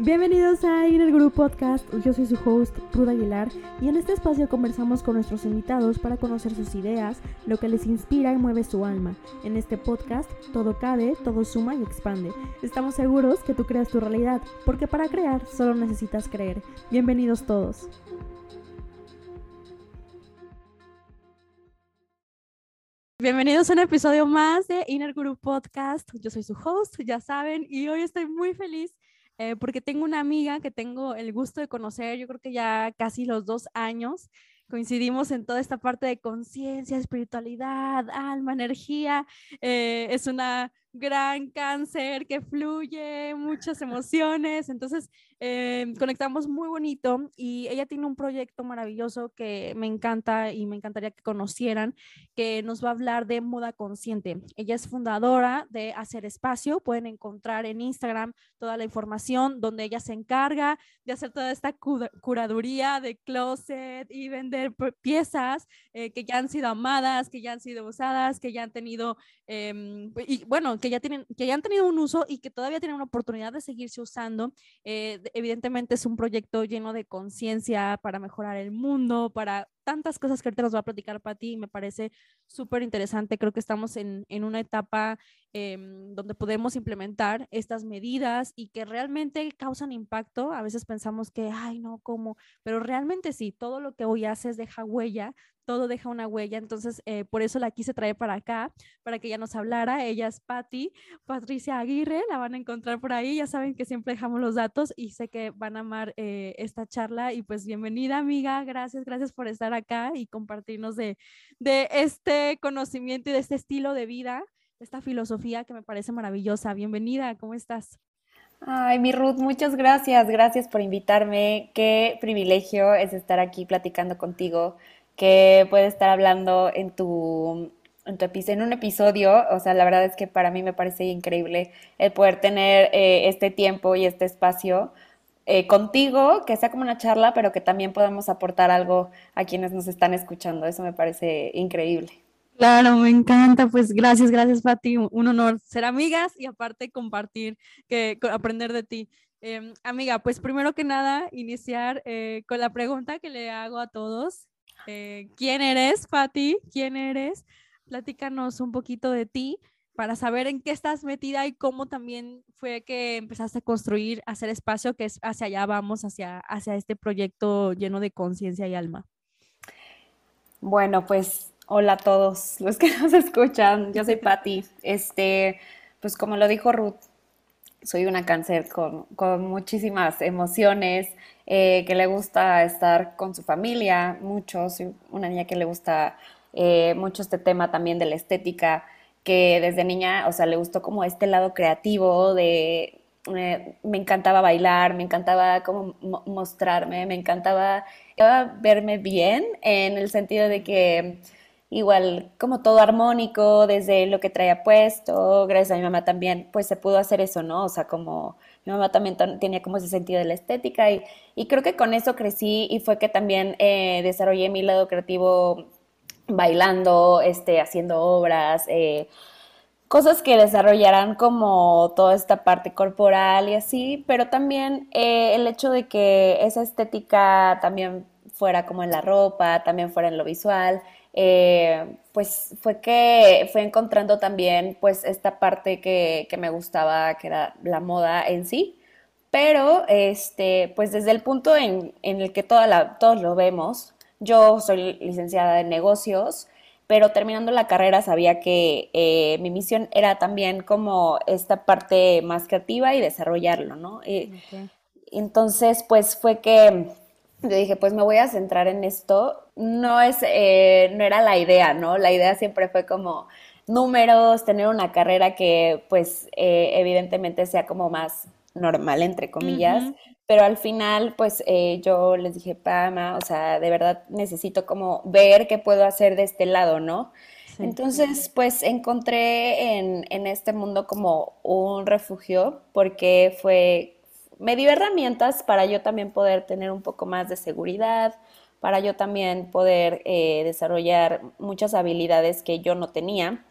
Bienvenidos a Inner Group Podcast, yo soy su host, Ruda Aguilar, y en este espacio conversamos con nuestros invitados para conocer sus ideas, lo que les inspira y mueve su alma. En este podcast, todo cabe, todo suma y expande. Estamos seguros que tú creas tu realidad, porque para crear solo necesitas creer. Bienvenidos todos. Bienvenidos a un episodio más de Inner Group Podcast. Yo soy su host, ya saben, y hoy estoy muy feliz eh, porque tengo una amiga que tengo el gusto de conocer, yo creo que ya casi los dos años, coincidimos en toda esta parte de conciencia, espiritualidad, alma, energía. Eh, es una gran cáncer que fluye, muchas emociones. Entonces, eh, conectamos muy bonito y ella tiene un proyecto maravilloso que me encanta y me encantaría que conocieran, que nos va a hablar de moda consciente. Ella es fundadora de Hacer Espacio, pueden encontrar en Instagram toda la información donde ella se encarga de hacer toda esta curaduría de closet y vender piezas eh, que ya han sido amadas, que ya han sido usadas, que ya han tenido, em, y bueno, que ya, tienen, que ya han tenido un uso y que todavía tienen una oportunidad de seguirse usando. Eh, evidentemente es un proyecto lleno de conciencia para mejorar el mundo, para tantas cosas que ahorita nos va a platicar Pati y me parece súper interesante. Creo que estamos en, en una etapa em, donde podemos implementar estas medidas y que realmente causan impacto. A veces pensamos que, ay, no, ¿cómo? Pero realmente sí, todo lo que hoy haces deja huella, todo deja una huella, entonces eh, por eso la quise traer para acá, para que ella nos hablara. Ella es Patti, Patricia Aguirre, la van a encontrar por ahí, ya saben que siempre dejamos los datos y sé que van a amar eh, esta charla y pues bienvenida amiga, gracias, gracias por estar acá y compartirnos de, de este conocimiento y de este estilo de vida, esta filosofía que me parece maravillosa. Bienvenida, ¿cómo estás? Ay, mi Ruth, muchas gracias, gracias por invitarme. Qué privilegio es estar aquí platicando contigo que puede estar hablando en tu, en, tu en un episodio. O sea, la verdad es que para mí me parece increíble el poder tener eh, este tiempo y este espacio eh, contigo, que sea como una charla, pero que también podamos aportar algo a quienes nos están escuchando. Eso me parece increíble. Claro, me encanta. Pues gracias, gracias, Pati. Un honor ser amigas y aparte compartir, que, aprender de ti. Em, amiga, pues primero que nada, iniciar eh, con la pregunta que le hago a todos eh, ¿Quién eres, Patti? ¿Quién eres? Platícanos un poquito de ti para saber en qué estás metida y cómo también fue que empezaste a construir, a hacer espacio, que es hacia allá vamos, hacia, hacia este proyecto lleno de conciencia y alma. Bueno, pues hola a todos los que nos escuchan. Yo soy Patti. Este, pues como lo dijo Ruth, soy una cáncer con, con muchísimas emociones, eh, que le gusta estar con su familia mucho, soy una niña que le gusta eh, mucho este tema también de la estética, que desde niña, o sea, le gustó como este lado creativo de... Eh, me encantaba bailar, me encantaba como mostrarme, me encantaba verme bien en el sentido de que igual como todo armónico, desde lo que traía puesto, gracias a mi mamá también, pues se pudo hacer eso, ¿no? O sea, como mi mamá también tenía como ese sentido de la estética y, creo que con eso crecí y fue que también eh, desarrollé mi lado creativo bailando, este, haciendo obras, eh, cosas que desarrollarán como toda esta parte corporal y así, pero también eh, el hecho de que esa estética también fuera como en la ropa, también fuera en lo visual, eh, pues fue que fue encontrando también pues esta parte que, me gustaba, que era la moda en sí, pero este, pues desde el punto en, el que toda la, todos lo vemos, yo soy licenciada en negocios, pero terminando la carrera sabía que eh, mi misión era también como esta parte más creativa y desarrollarlo, ¿no? Entonces, pues fue que yo dije, pues me voy a centrar en esto. No es, eh, no era la idea, ¿no? La idea siempre fue como números, tener una carrera que, pues, eh, evidentemente sea como más normal, entre comillas. Pero al final, pues, eh, yo les dije, Pama, o sea, de verdad necesito como ver qué puedo hacer de este lado, ¿no? Entonces, pues encontré en, en, este mundo como un refugio porque fue me dio herramientas para yo también poder tener un poco más de seguridad, para yo también poder eh, desarrollar muchas habilidades que yo no tenía,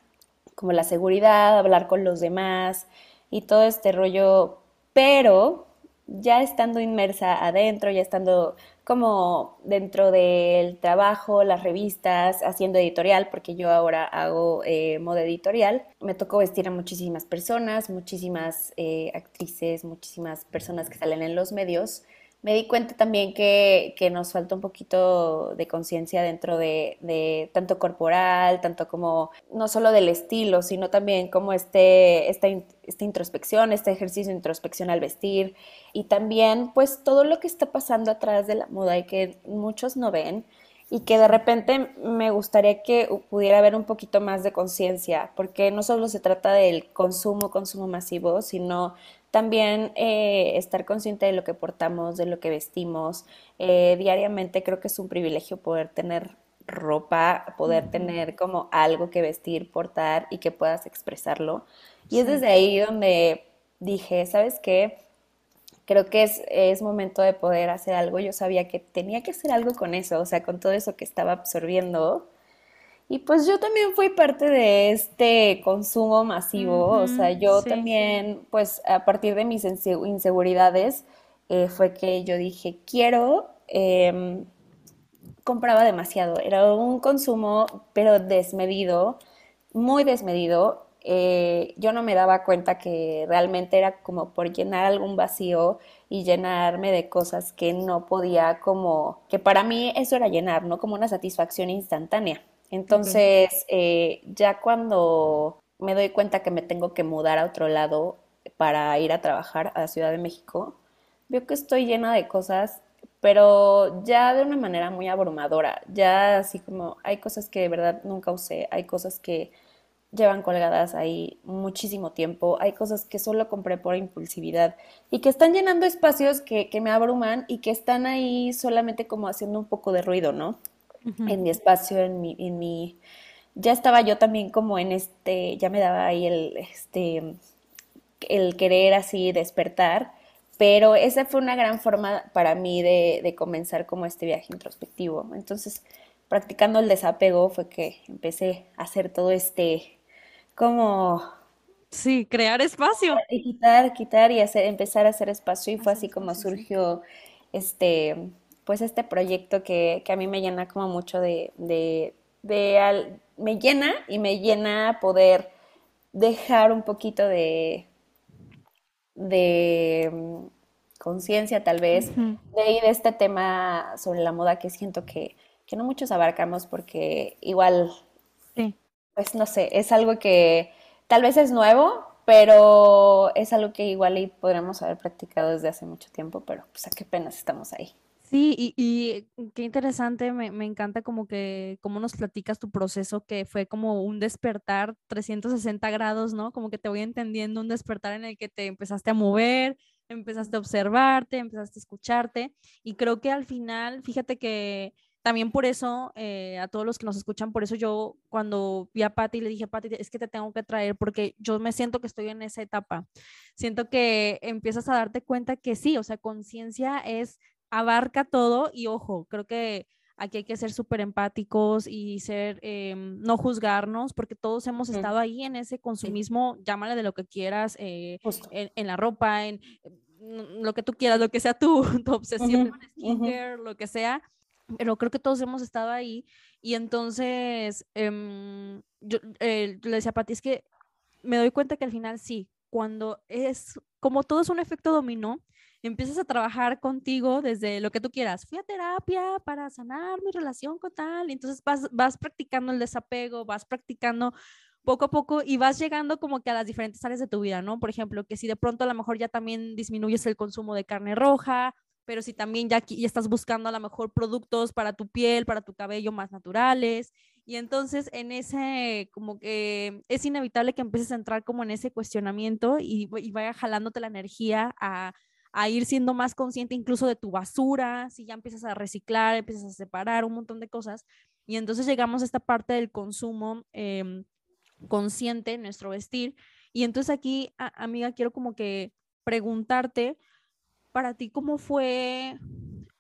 como la seguridad, hablar con los demás y todo este rollo, pero ya estando inmersa adentro, ya estando como dentro del trabajo, las revistas, haciendo editorial, porque yo ahora hago eh, moda editorial, me tocó vestir a muchísimas personas, muchísimas eh, actrices, muchísimas personas que salen en los medios me di cuenta también que, nos falta un poquito de conciencia dentro de, tanto corporal, tanto como no solo del estilo, sino también como este, esta, esta introspección, este ejercicio de introspección al vestir. Y también pues todo lo que está pasando atrás de la moda y que muchos no ven y que de repente me gustaría que pudiera haber un poquito más de conciencia, porque no solo se trata del consumo, consumo masivo, sino también eh, estar consciente de lo que portamos, de lo que vestimos. Eh, diariamente creo que es un privilegio poder tener ropa, poder tener como algo que vestir, portar y que puedas expresarlo. Y es desde ahí donde dije, ¿sabes qué? Creo que es, es momento de poder hacer algo. Yo sabía que tenía que hacer algo con eso, o sea, con todo eso que estaba absorbiendo y pues yo también fui parte de este consumo masivo, o sea, yo también, pues a partir de mis inseguridades, eh, fue que yo dije, quiero, em, compraba demasiado, era un consumo, pero desmedido, muy desmedido. Eh, yo no me daba cuenta que realmente era como por llenar algún vacío y llenarme de cosas que no podía como, que para mí eso era llenar, ¿no? Como una satisfacción instantánea. Entonces, eh, ya cuando me doy cuenta que me tengo que mudar a otro lado para ir a trabajar a la Ciudad de México, veo que estoy llena de cosas, pero ya de una manera muy abrumadora. Ya así como hay cosas que de verdad nunca usé, hay cosas que llevan colgadas ahí muchísimo tiempo, hay cosas que solo compré por impulsividad y que están llenando espacios que, que me abruman y que están ahí solamente como haciendo un poco de ruido, ¿no? en mi espacio, en mi, en mi, ya estaba yo también como en este, ya me daba ahí el, este, el querer así despertar, pero esa fue una gran forma para mí de, de comenzar como este viaje introspectivo. Entonces, practicando el desapego fue que empecé a hacer todo este, como... Sí, crear espacio. Y quitar, quitar y hacer, empezar a hacer espacio y fue así como surgió este pues este proyecto que, a mí me llena como mucho de, de, me llena y me llena poder dejar un poquito de, de mm, conciencia tal vez de ir de este tema sobre la moda que siento que, no muchos abarcamos porque igual, pues no sé, es algo que tal vez es nuevo, pero es algo que igual y podríamos haber practicado desde hace mucho tiempo, pero pues a qué penas estamos ahí. Sí, y, qué interesante, me, encanta como que, cómo nos platicas tu proceso, que fue como un despertar 360 grados, ¿no? Como que te voy entendiendo, un despertar en el que te empezaste a mover, empezaste a observarte, empezaste a escucharte, y creo que al final, fíjate que también por eso, eh, a todos los que nos escuchan, por eso yo cuando vi a Patti le dije, Patti, es que te tengo que traer porque yo me siento que estoy en esa etapa. Siento que empiezas a darte cuenta que sí, o sea, conciencia es abarca todo y ojo, creo que aquí hay que ser súper empáticos y ser, em, no juzgarnos, porque todos hemos estado ahí en ese consumismo, llámale de lo que quieras, eh, en, la ropa, en mm, lo que tú quieras, lo que sea tu, tu obsesión, skincare, lo que sea, pero creo que todos hemos estado ahí y entonces em, yo eh, le decía a Pati, es que me doy cuenta que al final sí, cuando es, como todo es un efecto dominó, empiezas a trabajar contigo desde lo que tú quieras. Fui a terapia para sanar mi relación con tal, y entonces vas, vas practicando el desapego, vas practicando poco a poco y vas llegando como que a las diferentes áreas de tu vida, ¿no? Por ejemplo, que si de pronto a lo mejor ya también disminuyes el consumo de carne roja, pero si también ya, ya estás buscando a lo mejor productos para tu piel, para tu cabello más naturales. Y entonces en ese, como que es inevitable que empieces a entrar como en ese cuestionamiento y, y vaya jalándote la energía a, a ir siendo más consciente incluso de tu basura, si ya empiezas a reciclar, empiezas a separar un montón de cosas. Y entonces llegamos a esta parte del consumo eh, consciente en nuestro vestir. Y entonces aquí, amiga, quiero como que preguntarte, para ti, ¿cómo fue?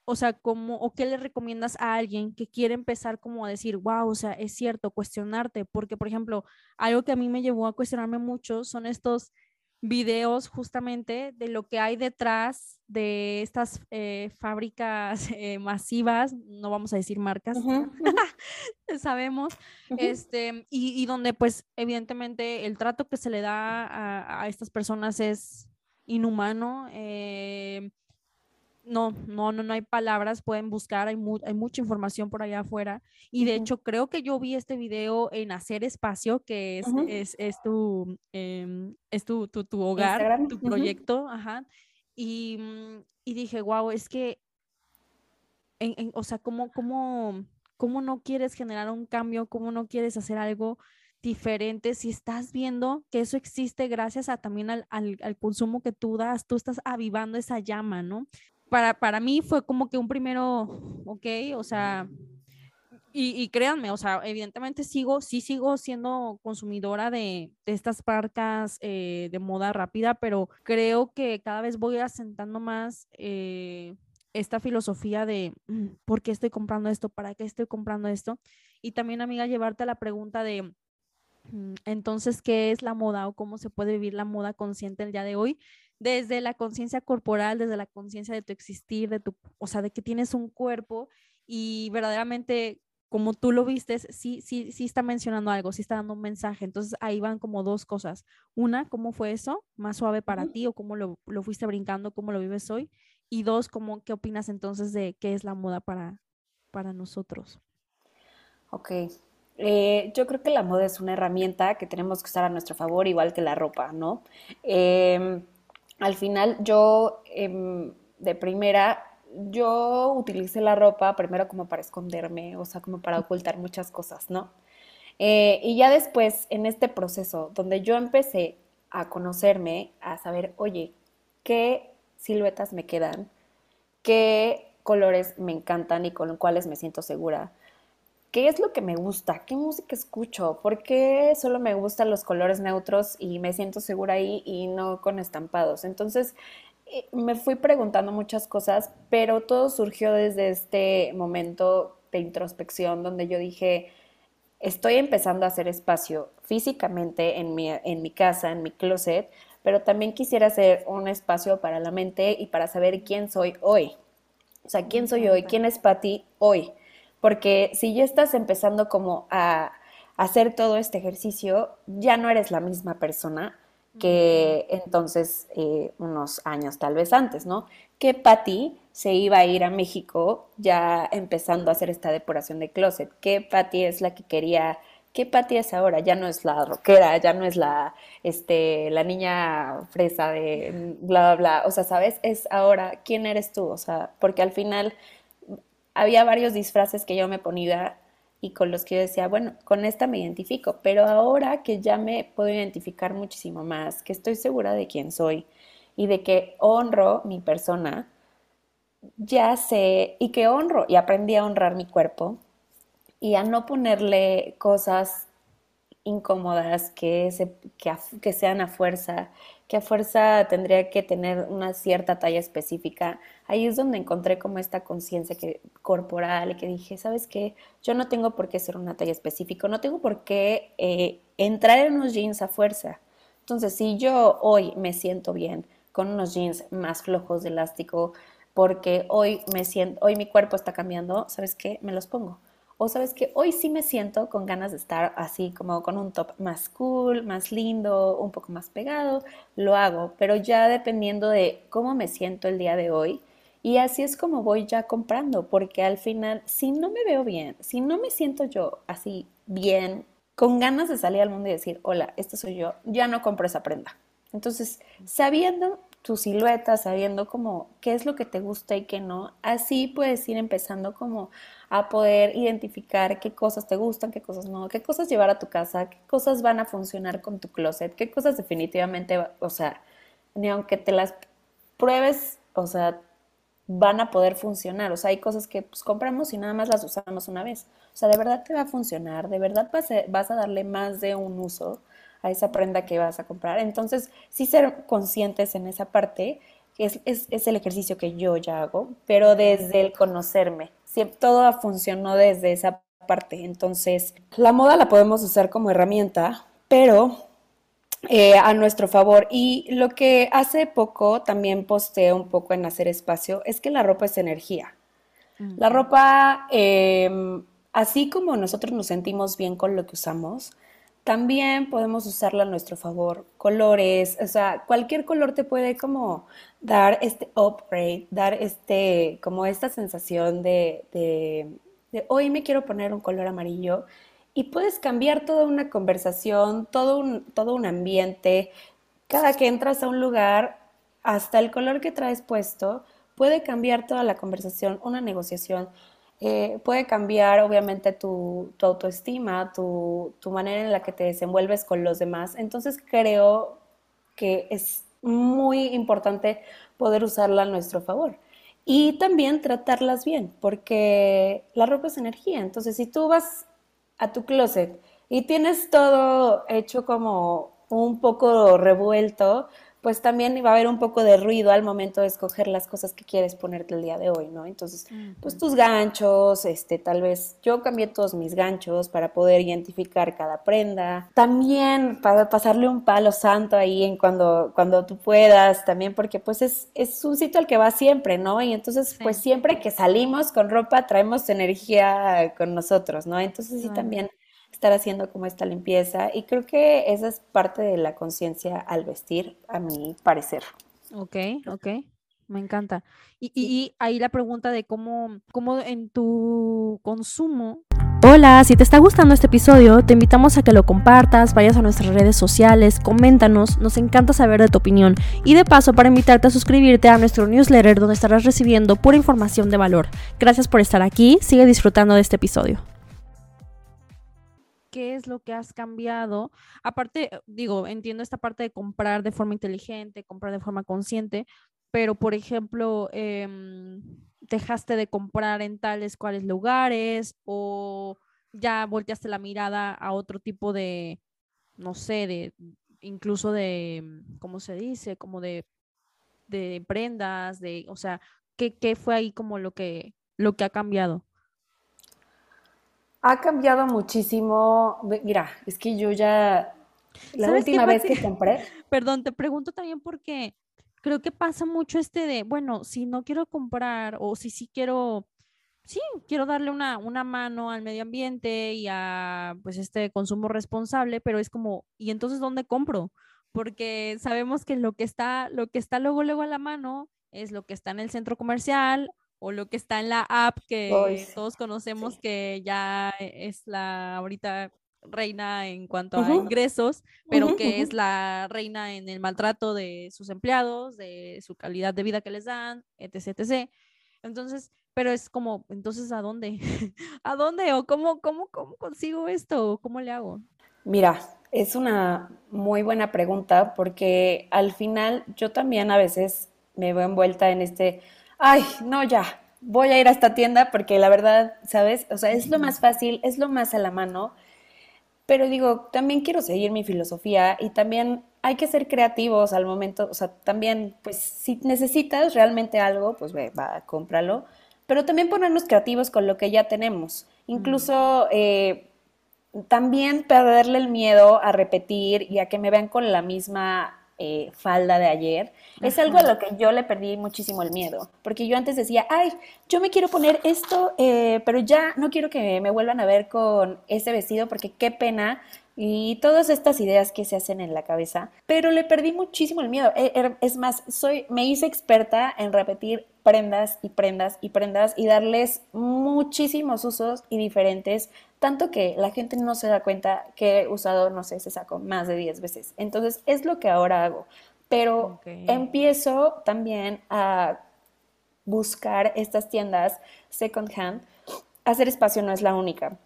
O sea, ¿cómo, o qué le recomiendas a alguien que quiere empezar como a decir, wow, o sea, es cierto, cuestionarte? Porque, por ejemplo, algo que a mí me llevó a cuestionarme mucho son estos videos justamente de lo que hay detrás de estas eh, fábricas eh, masivas, no vamos a decir marcas, sabemos, este, y, donde pues evidentemente el trato que se le da a, estas personas es inhumano. Eh, no, no, no, no hay palabras, pueden buscar, hay, hay mucha información por allá afuera. Y de hecho, creo que yo vi este video en Hacer Espacio, que es, es, es, tu, em, es tu, tu, tu hogar, tu proyecto, ajá. Y, mm, y, dije, wow, es que, en, o sea, ¿cómo, cómo, ¿cómo no quieres generar un cambio? ¿Cómo no quieres hacer algo? Diferente si estás viendo que eso existe gracias a también al, al, consumo que tú das, tú estás avivando esa llama, ¿no? para, para mí fue como que un primero, ok, o sea, y, créanme, o sea, evidentemente sigo, sí sigo siendo consumidora de, estas marcas eh, de moda rápida, pero creo que cada vez voy asentando más eh, esta filosofía de mm, por qué estoy comprando esto, para qué estoy comprando esto. Y también, amiga, llevarte a la pregunta de, entonces, ¿qué es la moda o cómo se puede vivir la moda consciente el día de hoy? desde la conciencia corporal, desde la conciencia de tu existir, de tu, o sea, de que tienes un cuerpo y verdaderamente como tú lo vistes, sí, sí, sí está mencionando algo, sí está dando un mensaje. Entonces ahí van como dos cosas. Una, ¿cómo fue eso? Más suave para ti o cómo lo, lo, fuiste brincando, cómo lo vives hoy. Y dos, ¿cómo, ¿qué opinas entonces de qué es la moda para, para nosotros? Ok. Eh, yo creo que la moda es una herramienta que tenemos que usar a nuestro favor, igual que la ropa, ¿no? Eh, al final yo em, de primera, yo utilicé la ropa primero como para esconderme, o sea, como para ocultar muchas cosas, ¿no? Eh, y ya después, en este proceso, donde yo empecé a conocerme, a saber, oye, ¿qué siluetas me quedan? ¿Qué colores me encantan y con cuáles me siento segura? ¿Qué es lo que me gusta? ¿Qué música escucho? ¿Por qué solo me gustan los colores neutros y me siento segura ahí y no con estampados? Entonces, eh, me fui preguntando muchas cosas, pero todo surgió desde este momento de introspección donde yo dije, estoy empezando a hacer espacio físicamente en mi, en mi casa, en mi closet, pero también quisiera hacer un espacio para la mente y para saber quién soy hoy. O sea, quién soy hoy, quién es Patti hoy. Porque si ya estás empezando como a hacer todo este ejercicio, ya no eres la misma persona que entonces eh, unos años tal vez antes, ¿no? Que Patty se iba a ir a México ya empezando a hacer esta depuración de closet. Que Patty es la que quería ¿qué Patty es ahora? Ya no es la rockera, ya no es la, este, la niña fresa de bla, bla, bla. O sea, ¿sabes? Es ahora, ¿quién eres tú? O sea, porque al final había varios disfraces que yo me ponía y con los que yo decía, bueno, con esta me identifico, pero ahora que ya me puedo identificar muchísimo más, que estoy segura de quién soy y de que honro mi persona, ya sé, y que honro y aprendí a honrar mi cuerpo y a no ponerle cosas incómodas que, se, que, que sean a fuerza, que a fuerza tendría que tener una cierta talla específica. Ahí es donde encontré como esta conciencia corporal y que dije, ¿sabes qué? Yo no tengo por qué ser una talla específica, no tengo por qué eh, entrar en unos jeans a fuerza. Entonces, si yo hoy me siento bien con unos jeans más flojos de elástico, porque hoy me siento, hoy mi cuerpo está cambiando, ¿sabes qué? Me los pongo. O sabes que hoy sí me siento con ganas de estar así como con un top más cool, más lindo, un poco más pegado, lo hago, pero ya dependiendo de cómo me siento el día de hoy. Y así es como voy ya comprando, porque al final, si no me veo bien, si no me siento yo así bien, con ganas de salir al mundo y decir, hola, esto soy yo, ya no compro esa prenda. Entonces, sabiendo tu silueta, sabiendo como qué es lo que te gusta y qué no, así puedes ir empezando como a poder identificar qué cosas te gustan, qué cosas no, qué cosas llevar a tu casa, qué cosas van a funcionar con tu closet, qué cosas definitivamente, o sea, ni aunque te las pruebes, o sea, van a poder funcionar. O sea, hay cosas que pues, compramos y nada más las usamos una vez. O sea, de verdad te va a funcionar, de verdad vas a, vas a darle más de un uso a esa prenda que vas a comprar. Entonces, sí ser conscientes en esa parte es, es, es el ejercicio que yo ya hago, pero desde el conocerme, todo funcionó desde esa parte. Entonces, la moda la podemos usar como herramienta, pero eh, a nuestro favor. Y lo que hace poco también posteo un poco en hacer espacio es que la ropa es energía. La ropa, em, así como nosotros nos sentimos bien con lo que usamos, también podemos usarla a nuestro favor. Colores, o sea, cualquier color te puede como dar este upgrade, dar este, como esta sensación de, de, hoy me quiero poner un color amarillo y puedes cambiar toda una conversación, todo un, todo un ambiente. Cada que entras a un lugar, hasta el color que traes puesto, puede cambiar toda la conversación, una negociación. Eh, puede cambiar obviamente tu, autoestima, tu, manera en la que te desenvuelves con los demás. Entonces creo que es muy importante poder usarla a nuestro favor. Y también tratarlas bien, porque la ropa es energía. Entonces, si tú vas a tu closet y tienes todo hecho como un poco revuelto, pues también va a haber un poco de ruido al momento de escoger las cosas que quieres ponerte el día de hoy, ¿no? Entonces, pues tus ganchos, este, tal vez yo cambié todos mis ganchos para poder identificar cada prenda. También para pasarle un palo santo ahí en cuando, cuando tú puedas, también porque pues es, es un sitio al que va siempre, ¿no? Y entonces, pues siempre que salimos con ropa traemos energía con nosotros, ¿no? Entonces sí, también estar haciendo como esta limpieza y creo que esa es parte de la conciencia al vestir, a mi parecer. Ok, ok, me encanta. Y, y, ahí la pregunta de cómo, cómo en tu consumo Hola, si te está gustando este episodio, te invitamos a que lo compartas, vayas a nuestras redes sociales, coméntanos, nos encanta saber de tu opinión y de paso para invitarte a suscribirte a nuestro newsletter donde estarás recibiendo pura información de valor. Gracias por estar aquí, sigue disfrutando de este episodio qué es lo que has cambiado. Aparte, digo, entiendo esta parte de comprar de forma inteligente, comprar de forma consciente, pero por ejemplo, em, dejaste de comprar en tales cuales lugares o ya volteaste la mirada a otro tipo de, no sé, de incluso de, ¿cómo se dice? Como de, de prendas, de, o sea, ¿qué, ¿qué, fue ahí como lo que, lo que ha cambiado? Ha cambiado muchísimo. Mira, es que yo ya, la última vez que compré. Perdón, te pregunto también porque creo que pasa mucho este de, bueno, si no quiero comprar o si sí quiero, sí, quiero darle una, una mano al medio ambiente y a pues este consumo responsable, pero es como, ¿y entonces dónde compro? Porque sabemos que lo que está, lo que está luego, luego a la mano es lo que está en el centro comercial o lo que está en la app que todos conocemos que ya es la ahorita reina en cuanto a ingresos, pero que es la reina en el maltrato de sus empleados, de su calidad de vida que les dan, etc, etc. Entonces, pero es como, entonces, ¿a dónde? ¿A dónde? ¿O cómo, cómo, cómo consigo esto? ¿Cómo le hago? Mira, es una muy buena pregunta porque al final yo también a veces me veo envuelta en este ay, no, ya, voy a ir a esta tienda porque la verdad, ¿sabes? O sea, es lo más fácil, es lo más a la mano. Pero digo, también quiero seguir mi filosofía y también hay que ser creativos al momento. O sea, también, pues, si necesitas realmente algo, pues ve, va, cómpralo. Pero también ponernos creativos con lo que ya tenemos. Incluso eh, también perderle el miedo a repetir y a que me vean con la misma eh, falda de ayer, es algo a lo que yo le perdí muchísimo el miedo, porque yo antes decía, ay, yo me quiero poner esto, eh, pero ya no quiero que me vuelvan a ver con ese vestido, porque qué pena, y todas estas ideas que se hacen en la cabeza, pero le perdí muchísimo el miedo. E, er, es más, soy, me hice experta en repetir prendas y prendas y prendas y darles muchísimos usos y diferentes, tanto que la gente no se da cuenta que he usado, no sé, ese saco más de 10 veces. Entonces, es lo que ahora hago. Pero empiezo también a buscar estas tiendas second hand. Hacer espacio no es la única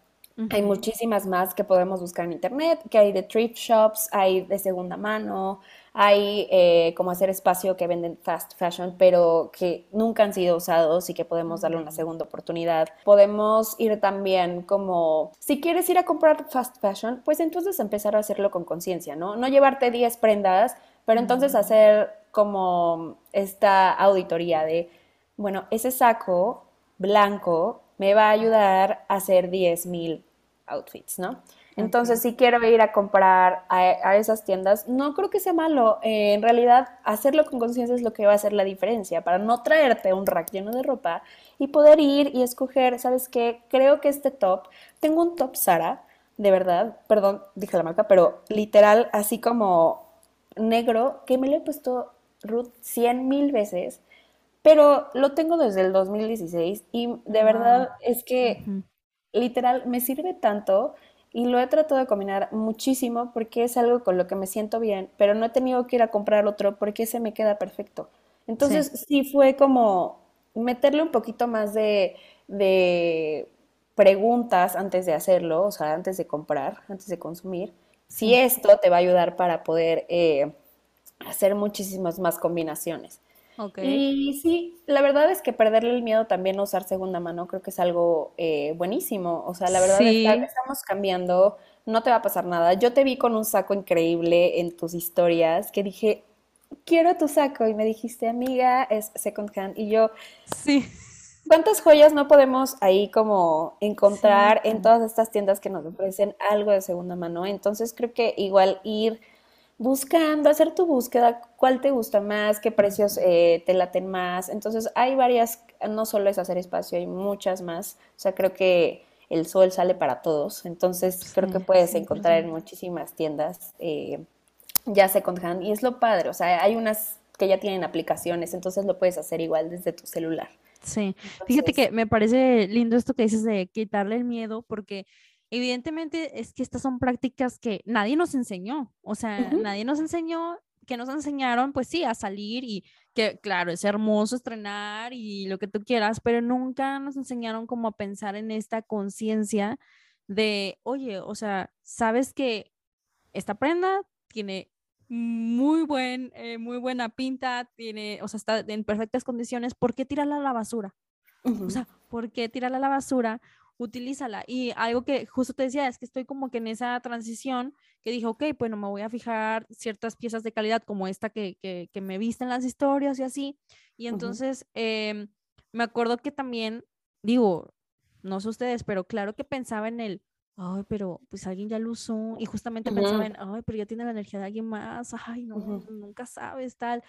hay muchísimas más que podemos buscar en internet, que hay de thrift shops, hay de segunda mano, hay eh, como hacer espacio que venden fast fashion, pero que nunca han sido usados y que podemos darle una segunda oportunidad. Podemos ir también como, si quieres ir a comprar fast fashion, pues entonces empezar a hacerlo con conciencia, ¿no? No llevarte 10 prendas, pero entonces hacer como esta auditoría de, bueno, ese saco blanco me va a ayudar a hacer 10 mil outfits, ¿no? Entonces, si quiero ir a comprar a, esas tiendas, no creo que sea malo. Eh, en realidad, hacerlo con conciencia es lo que va a hacer la diferencia, para no traerte un rack lleno de ropa y poder ir y escoger, ¿sabes qué? Creo que este top, tengo un top Sara, de verdad, perdón, dije la marca, pero literal, así como negro, que me lo he puesto Ruth cien mil veces, pero lo tengo desde el 2016 y de verdad es que literal me sirve tanto y lo he tratado de combinar muchísimo porque es algo con lo que me siento bien, pero no he tenido que ir a comprar otro porque ese me queda perfecto. Entonces sí, fue como meterle un poquito más de, preguntas antes de hacerlo, o sea, antes de comprar, antes de consumir. Si esto te va a ayudar para poder eh, hacer muchísimas más combinaciones. Y sí, la verdad es que perderle el miedo también a usar segunda mano creo que es algo eh, buenísimo. O sea, la verdad es que estamos cambiando, no te va a pasar nada. Yo te vi con un saco increíble en tus historias que dije, quiero tu saco. Y me dijiste, amiga, es second hand. Y yo, sí. ¿Cuántas joyas no podemos ahí como encontrar en todas estas tiendas que nos ofrecen algo de segunda mano? Entonces creo que igual ir buscando, hacer tu búsqueda, cuál te gusta más, qué precios eh, te laten más. Entonces hay varias, no solo es hacer espacio, hay muchas más. O sea, creo que el sol sale para todos. Entonces creo que puedes encontrar en muchísimas tiendas, eh, ya second hand. Y es lo padre, o sea, hay unas que ya tienen aplicaciones, entonces lo puedes hacer igual desde tu celular. Sí, fíjate que me parece lindo esto que dices de quitarle el miedo, porque Evidentemente es que estas son prácticas que nadie nos enseñó, o sea, nadie nos enseñó, que nos enseñaron, pues sí, a salir y que, claro, es hermoso estrenar y lo que tú quieras, pero nunca nos enseñaron como a pensar en esta conciencia de, oye, o sea, sabes que esta prenda tiene muy buen, eh, muy buena pinta, tiene, o sea, está en perfectas condiciones, ¿por qué tirarla a la basura? O sea, ¿por qué tirarla a la basura? Utilízala. Y algo que justo te decía es que estoy como que en esa transición que dije, ok, bueno, me voy a fijar ciertas piezas de calidad como esta que, que, que me visten las historias y así. Y entonces em, me acuerdo que también, digo, no sé ustedes, pero claro que pensaba en el, ay, pero pues alguien ya lo usó. Y justamente pensaba en, ay, pero ya tiene la energía de alguien más, ay, no, nunca sabes, tal.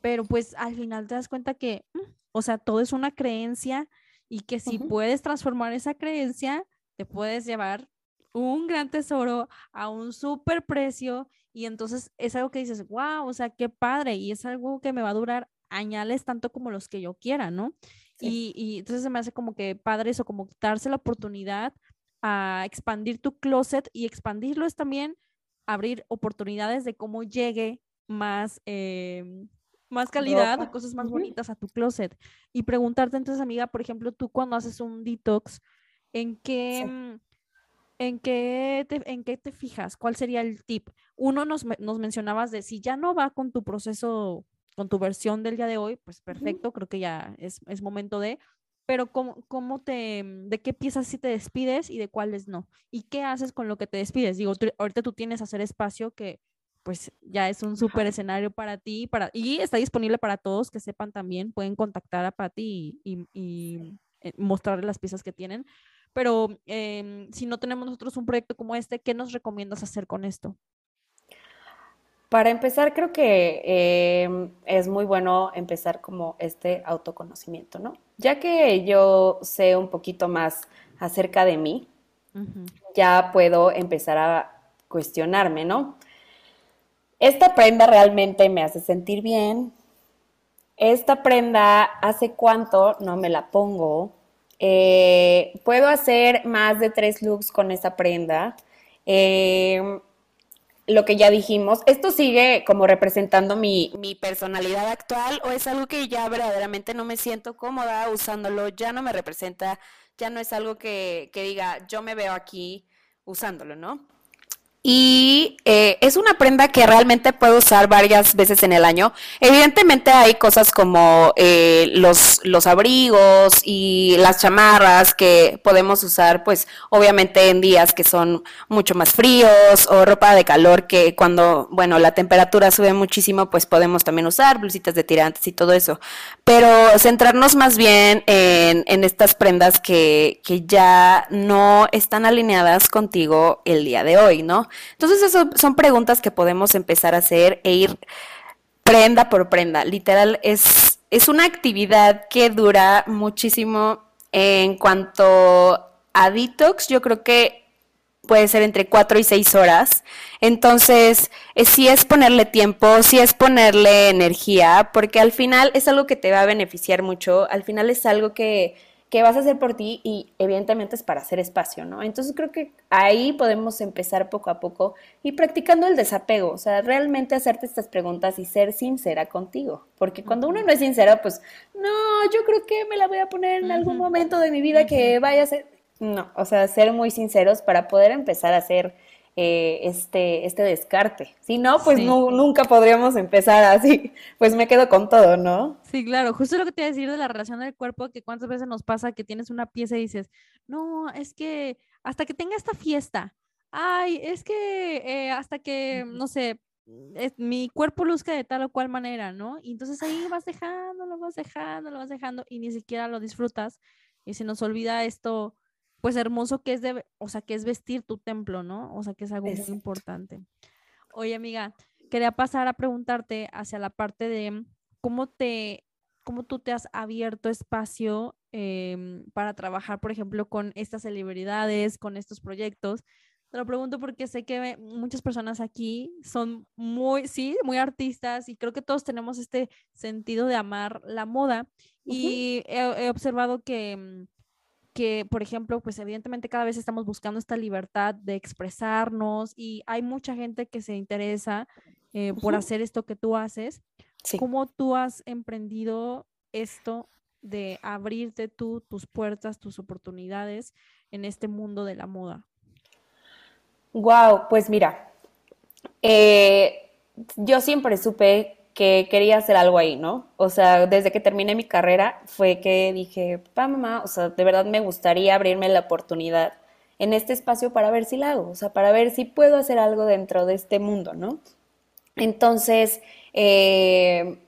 Pero pues al final te das cuenta que, mm, o sea, todo es una creencia y que si puedes transformar esa creencia, te puedes llevar un gran tesoro a un súper precio y entonces es algo que dices, wow, o sea, qué padre y es algo que me va a durar añales tanto como los que yo quiera, ¿no? Y, y, entonces se me hace como que padre eso, como darse la oportunidad a expandir tu closet y expandirlo es también abrir oportunidades de cómo llegue más, em, más calidad, cosas más bonitas a tu closet. Y preguntarte entonces, amiga, por ejemplo, tú cuando haces un detox, ¿en qué, mm, ¿en qué, te, en qué te fijas? ¿Cuál sería el tip? Uno nos, nos mencionabas de si ya no va con tu proceso, con tu versión del día de hoy, pues perfecto, creo que ya es, es momento de, pero ¿cómo, ¿cómo, te, mm, de qué piezas sí te despides y de cuáles no? ¿Y qué haces con lo que te despides? Digo, ahorita tú tienes hacer espacio que pues ya es un súper escenario para ti para, y está disponible para todos que sepan también, pueden contactar a Patti y, y, eh, mostrarle las piezas que tienen. Pero em, si no tenemos nosotros un proyecto como este, ¿qué nos recomiendas hacer con esto? Para empezar, creo que em, es muy bueno empezar como este autoconocimiento, ¿no? Ya que yo sé un poquito más acerca de mí, ya puedo empezar a cuestionarme, ¿no? Esta prenda realmente me hace sentir bien. Esta prenda, ¿hace cuánto no me la pongo? Eh, puedo hacer más de tres looks con esta prenda. Eh, lo que ya dijimos, ¿esto sigue como representando mi, mi, personalidad actual o es algo que ya verdaderamente no me siento cómoda usándolo? Ya no me representa, ya no es algo que, que diga, yo me veo aquí usándolo, ¿no? Y eh, es una prenda que realmente puedo usar varias veces en el año. Evidentemente hay cosas como eh, los, los abrigos y las chamarras que podemos usar, pues obviamente en días que son mucho más fríos o ropa de calor que cuando, bueno, la temperatura sube muchísimo, pues podemos también usar blusitas de tirantes y todo eso. Pero centrarnos más bien en, en estas prendas que, que ya no están alineadas contigo el día de hoy, ¿no? Entonces, eso son preguntas que podemos empezar a hacer e ir prenda por prenda. Literal, es, es una actividad que dura muchísimo en cuanto a detox. Yo creo que puede ser entre cuatro y seis horas. Entonces, eh, sí es ponerle tiempo, sí es ponerle energía, porque al final es algo que te va a beneficiar mucho. Al final es algo que que vas a hacer por ti y evidentemente es para hacer espacio, ¿no? Entonces creo que ahí podemos empezar poco a poco y practicando el desapego, o sea, realmente hacerte estas preguntas y ser sincera contigo, porque cuando uno no es sincera, pues, no, yo creo que me la voy a poner en algún momento de mi vida que vaya a ser, no, o sea, ser muy sinceros para poder empezar a hacer eh, este, este descarte. Si no, pues nunca podríamos empezar así. Pues me quedo con todo, ¿no? Sí, claro. Justo lo que te iba a decir de la relación del cuerpo, que cuántas veces nos pasa que tienes una pieza y dices, no, es que hasta que tenga esta fiesta, ay, es que eh, hasta que, no sé, mi cuerpo luzca de tal o cual manera, ¿no? Y entonces ahí vas dejando, lo vas dejando, lo vas dejando y ni siquiera lo disfrutas y se nos olvida esto pues hermoso que es de, o sea, que es vestir tu templo, ¿no? O sea, que es algo muy importante. Oye, amiga, quería pasar a preguntarte hacia la parte de cómo te, cómo tú te has abierto espacio em, para trabajar, por ejemplo, con estas celebridades, con estos proyectos. Te lo pregunto porque sé que muchas personas aquí son muy, sí, muy artistas y creo que todos tenemos este sentido de amar la moda. Y he, observado que mm, que, por ejemplo, pues evidentemente cada vez estamos buscando esta libertad de expresarnos y hay mucha gente que se interesa eh, por hacer esto que tú haces. ¿Cómo tú has emprendido esto de abrirte tú tus puertas, tus oportunidades en este mundo de la moda? Wow, pues mira, eh, yo siempre supe que quería hacer algo ahí, ¿no? O sea, desde que terminé mi carrera fue que dije, pa mamá, o sea, de verdad me gustaría abrirme la oportunidad en este espacio para ver si la hago, o sea, para ver si puedo hacer algo dentro de este mundo, ¿no? Entonces, eh,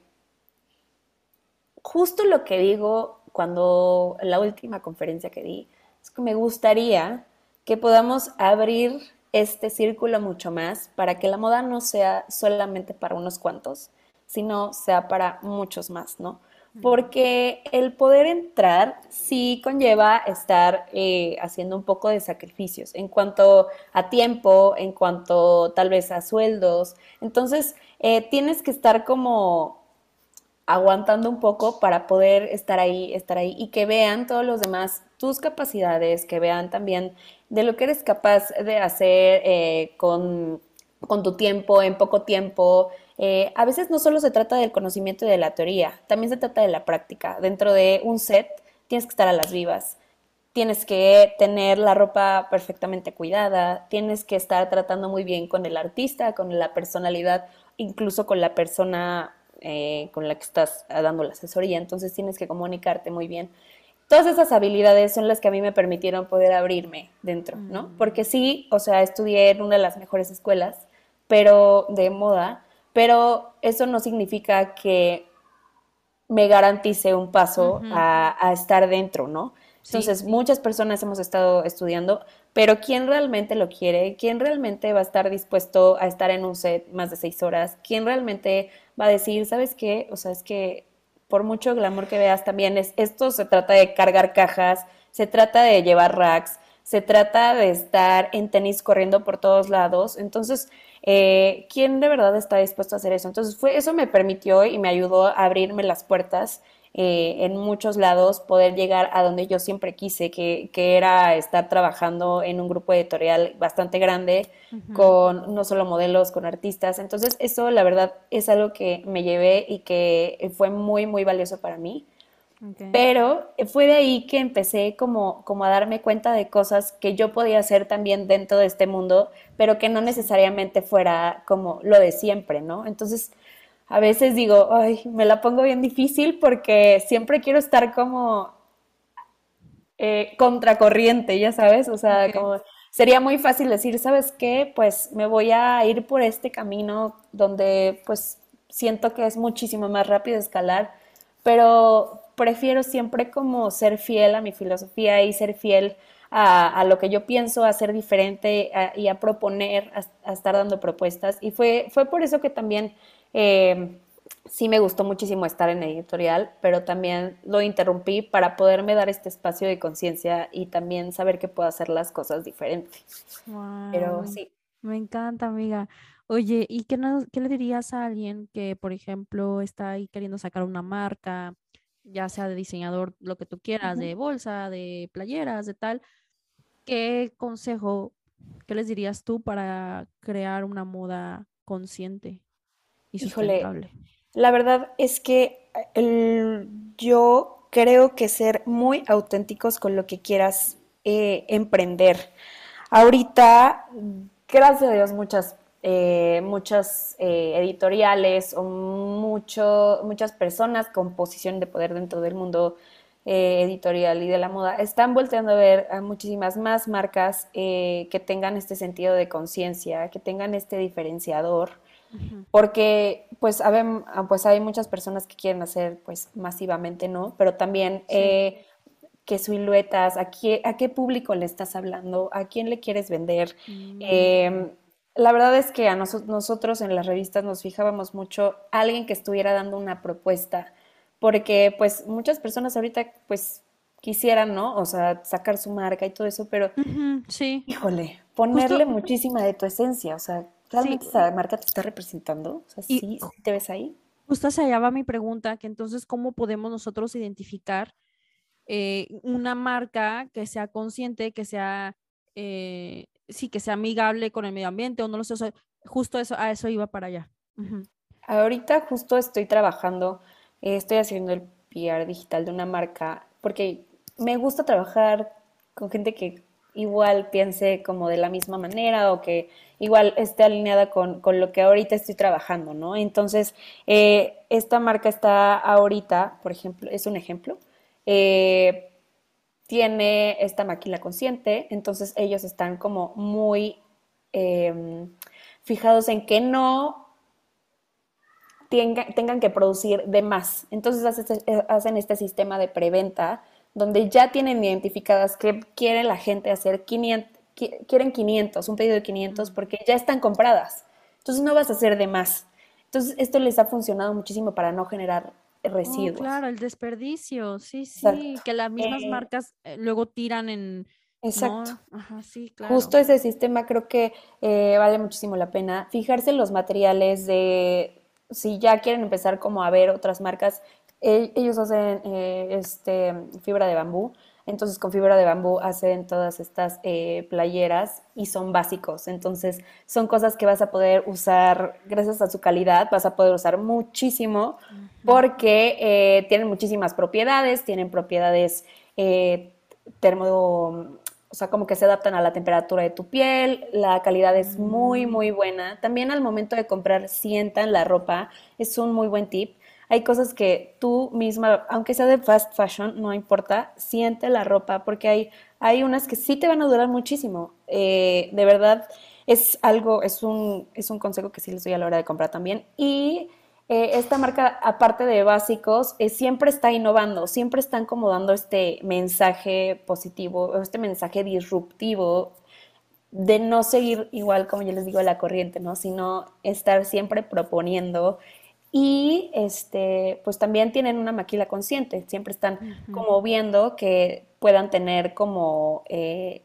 justo lo que digo cuando la última conferencia que di, es que me gustaría que podamos abrir este círculo mucho más para que la moda no sea solamente para unos cuantos, sino sea para muchos más, ¿no? Porque el poder entrar sí conlleva estar eh, haciendo un poco de sacrificios en cuanto a tiempo, en cuanto tal vez a sueldos. Entonces, eh, tienes que estar como aguantando un poco para poder estar ahí, estar ahí y que vean todos los demás tus capacidades, que vean también de lo que eres capaz de hacer eh, con, con tu tiempo, en poco tiempo, eh, a veces no solo se trata del conocimiento y de la teoría, también se trata de la práctica. Dentro de un set tienes que estar a las vivas, tienes que tener la ropa perfectamente cuidada, tienes que estar tratando muy bien con el artista, con la personalidad, incluso con la persona eh, con la que estás dando la asesoría, entonces tienes que comunicarte muy bien. Todas esas habilidades son las que a mí me permitieron poder abrirme dentro, ¿no? Mm. Porque sí, o sea, estudié en una de las mejores escuelas, pero de moda, pero eso no significa que me garantice un paso a, estar dentro, ¿no? Entonces, muchas personas hemos estado estudiando, pero ¿quién realmente lo quiere? ¿Quién realmente va a estar dispuesto a estar en un set más de seis horas? ¿Quién realmente va a decir, ¿sabes qué? O sea, es que por mucho glamour que veas también, es, esto se trata de cargar cajas, se trata de llevar racks, se trata de estar en tenis corriendo por todos lados. Entonces, eh, ¿quién de verdad está dispuesto a hacer eso? Entonces, fue, eso me permitió y me ayudó a abrirme las puertas eh, en muchos lados, poder llegar a donde yo siempre quise, que, era estar trabajando en un grupo editorial bastante grande, con no solo modelos, con artistas. Entonces, eso la verdad es algo que me llevé y que fue muy, muy valioso para mí. Pero fue de ahí que empecé como, como a darme cuenta de cosas que yo podía hacer también dentro de este mundo, pero que no necesariamente fuera como lo de siempre, ¿no? Entonces, a veces digo, ay, me la pongo bien difícil porque siempre quiero estar como eh, contracorriente, ya sabes, o sea, como sería muy fácil decir, ¿sabes qué? Pues me voy a ir por este camino donde pues siento que es muchísimo más rápido escalar, pero prefiero siempre como ser fiel a mi filosofía y ser fiel a, lo que yo pienso, a ser diferente y a proponer, a, estar dando propuestas. Y fue, fue por eso que también eh, sí me gustó muchísimo estar en editorial, pero también lo interrumpí para poderme dar este espacio de conciencia y también saber que puedo hacer las cosas diferentes. pero sí. Me encanta, amiga. Oye, ¿y qué, qué le dirías a alguien que, por ejemplo, está ahí queriendo sacar una marca, ya sea de diseñador, lo que tú quieras, de bolsa, de playeras, de tal? ¿Qué consejo, qué les dirías tú para crear una moda consciente y sustentable? La verdad es que yo creo que ser muy auténticos con lo que quieras eh, emprender. Ahorita, gracias a Dios, muchas, eh, muchas eh, editoriales o mucho, muchas personas con posición de poder dentro del mundo editorial y de la moda están volteando a ver a muchísimas más marcas que tengan este sentido de conciencia, que tengan este diferenciador porque pues, pues hay muchas personas que quieren hacer pues masivamente, ¿no? Pero también eh, qué siluetas, a qué, a qué público le estás hablando, a quién le quieres vender. Mm. Em, la verdad es que a nosotros en las revistas nos fijábamos mucho alguien que estuviera dando una propuesta, porque pues muchas personas ahorita pues quisieran, ¿no? O sea, sacar su marca y todo eso, pero sí. híjole, ponerle muchísima de tu esencia, o sea, ¿Realmente esa marca te está representando? O sea, ¿sí, te ves ahí? Justo se allá va mi pregunta, que entonces, ¿cómo podemos nosotros identificar eh, una marca que sea consciente, que sea, eh, sí, que sea amigable con el medio ambiente o no lo sé, justo eso, a eso iba para allá. Ahorita justo estoy trabajando, eh, estoy haciendo el PR digital de una marca, porque me gusta trabajar con gente que igual piense como de la misma manera o que igual esté alineada con, lo que ahorita estoy trabajando, ¿no? Entonces, eh, esta marca está ahorita, por ejemplo, es un ejemplo, eh, tiene esta máquina consciente, entonces ellos están como muy em, fijados en que no tengan que producir de más. Entonces hacen este sistema de preventa donde ya tienen identificadas que quiere la gente hacer 500, quieren 500, un pedido de 500 porque ya están compradas. Entonces no vas a hacer de más. Entonces esto les ha funcionado muchísimo para no generar oh, residuos. claro, el desperdicio, sí, sí, que las mismas eh, marcas eh, luego tiran en... Exacto. Ajá, sí, claro. Justo ese sistema creo que eh, vale muchísimo la pena. Fijarse en los materiales de, si ya quieren empezar como a ver otras marcas, ellos hacen eh, este, fibra de bambú, entonces con fibra de bambú hacen todas estas eh, playeras y son básicos, entonces son cosas que vas a poder usar gracias a su calidad, vas a poder usar muchísimo porque eh, tienen muchísimas propiedades, tienen propiedades termo o sea, como que se adaptan a la temperatura de tu piel, la calidad es muy, mm. muy buena. También al momento de comprar sientan la ropa, es un muy buen tip hay cosas que tú misma, aunque sea de fast fashion, no importa, siente la ropa, porque hay, hay unas que sí te van a durar muchísimo. Eh, de verdad, es algo, es un, es un consejo que sí les doy a la hora de comprar también. Y eh, esta marca, aparte de básicos, eh, siempre está innovando, siempre están como dando este mensaje positivo, este mensaje disruptivo de no seguir igual, como yo les digo, la corriente, ¿no? Sino estar siempre proponiendo y este, pues también tienen una maquila consciente, siempre están como viendo que puedan tener como eh,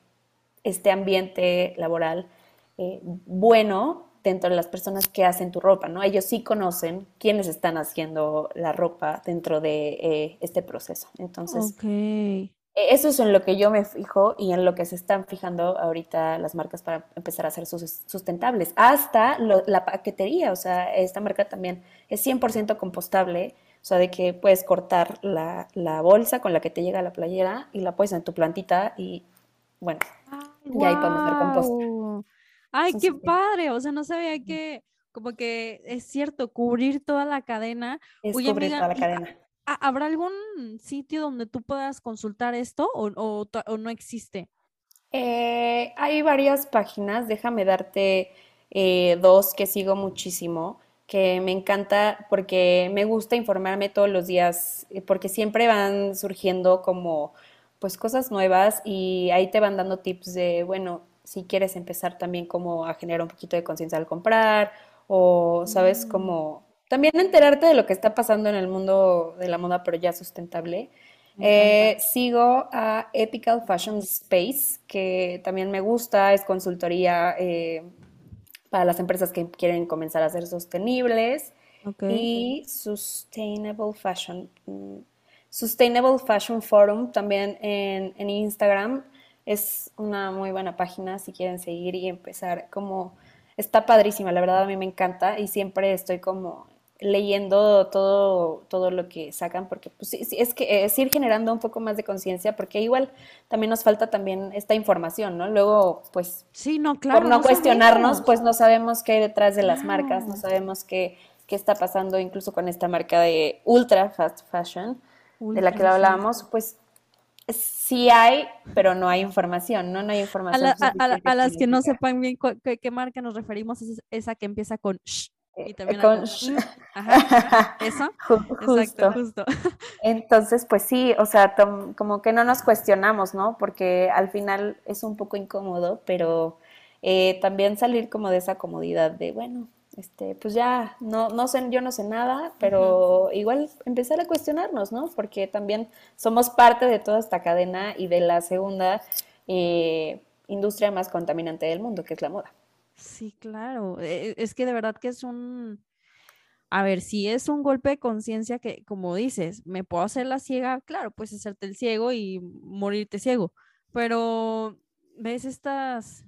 este ambiente laboral eh, bueno dentro de las personas que hacen tu ropa, ¿no? Ellos sí conocen quiénes están haciendo la ropa dentro de eh, este proceso. Entonces, eso es en lo que yo me fijo y en lo que se están fijando ahorita las marcas para empezar a ser sustentables. Hasta la paquetería, o sea, esta marca también es 100% compostable O sea, de que puedes cortar la, la bolsa con la que te llega la playera y la puedes en tu plantita y bueno, y ahí podemos hacer compost. Ay, qué padre. O sea, no sabía que como que es cierto, cubrir toda la cadena. Es cubrir toda la cadena. ¿Habrá algún sitio donde tú puedas consultar esto o, o, no existe? Eh, hay varias páginas, déjame darte eh, dos que sigo muchísimo, que me encanta porque me gusta informarme todos los días, eh, porque siempre van surgiendo como pues cosas nuevas y ahí te van dando tips de, bueno, si quieres empezar también como a generar un poquito de conciencia al comprar o, sabes, mm. como también enterarte de lo que está pasando en el mundo de la moda, pero ya sustentable. Eh, sigo a Ethical Fashion Space, que también me gusta, es consultoría eh, para las empresas que quieren comenzar a ser sostenibles. Y Sustainable Fashion. Mm, Sustainable Fashion Forum también en, en, Instagram. Es una muy buena página si quieren seguir y empezar como... Está padrísima, la verdad a mí me encanta y siempre estoy como leyendo todo, todo lo que sacan, porque pues, es que es ir generando un poco más de conciencia, porque igual también nos falta también esta información, ¿no? Luego, pues, sí, no, claro, por no, cuestionarnos, pues no sabemos qué hay detrás de las marcas, no sabemos qué, qué está pasando incluso con esta marca de ultra fast fashion, de la que hablábamos, pues sí hay, pero no hay información, ¿no? No hay información. A, las que no sepan bien qué, marca nos referimos, es esa que empieza con y también eso. Justo. justo. Entonces, pues sí, o sea, como que no nos cuestionamos, ¿no? Porque al final es un poco incómodo, pero eh, también salir como de esa comodidad de, bueno, este, pues ya, no, no sé, yo no sé nada, pero igual empezar a cuestionarnos, ¿no? Porque también somos parte de toda esta cadena y de la segunda eh, industria más contaminante del mundo, que es la moda. Sí, claro. E, es que de verdad que es un, a ver, si es un golpe de conciencia que, como dices, me puedo hacer la ciega, claro, pues hacerte el ciego y morirte ciego, pero ves estas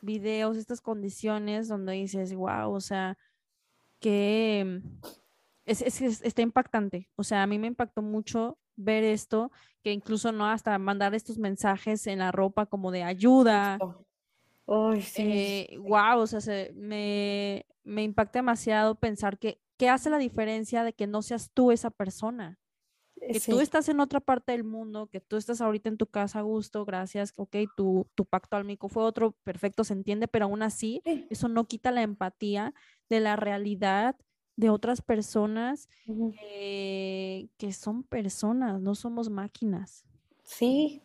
videos, estas condiciones donde dices, wow, o sea, que es, está impactante. O sea, a mí me impactó mucho ver esto, que incluso no hasta mandar estos mensajes en la ropa como de ayuda, Sí. Eh, wow, o sea, me, me impacta demasiado pensar que qué hace la diferencia de que no seas tú esa persona. Que tú estás en otra parte del mundo, que tú estás ahorita en tu casa a gusto, gracias, ok, tu, tu pacto almico fue otro, perfecto, se entiende, pero aún así, eso no quita la empatía de la realidad de otras personas que son personas, no somos máquinas. Sí,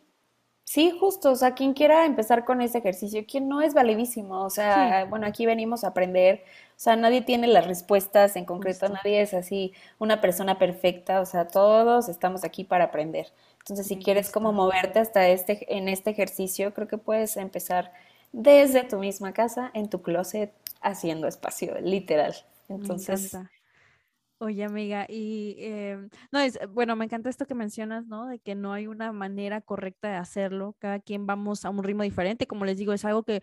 Sí, justo, o sea, quien quiera empezar con ese ejercicio, quien no es validísimo, o sea, bueno, aquí venimos a aprender, o sea, nadie tiene las respuestas en concreto, nadie es así una persona perfecta, o sea, todos estamos aquí para aprender. Entonces, si quieres como moverte hasta este, en este ejercicio, creo que puedes empezar desde tu misma casa, en tu closet, haciendo espacio, literal. Entonces, Oye, amiga, y em, no es, bueno, me encanta esto que mencionas, ¿no? De que no hay una manera correcta de hacerlo, cada quien vamos a un ritmo diferente, como les digo, es algo que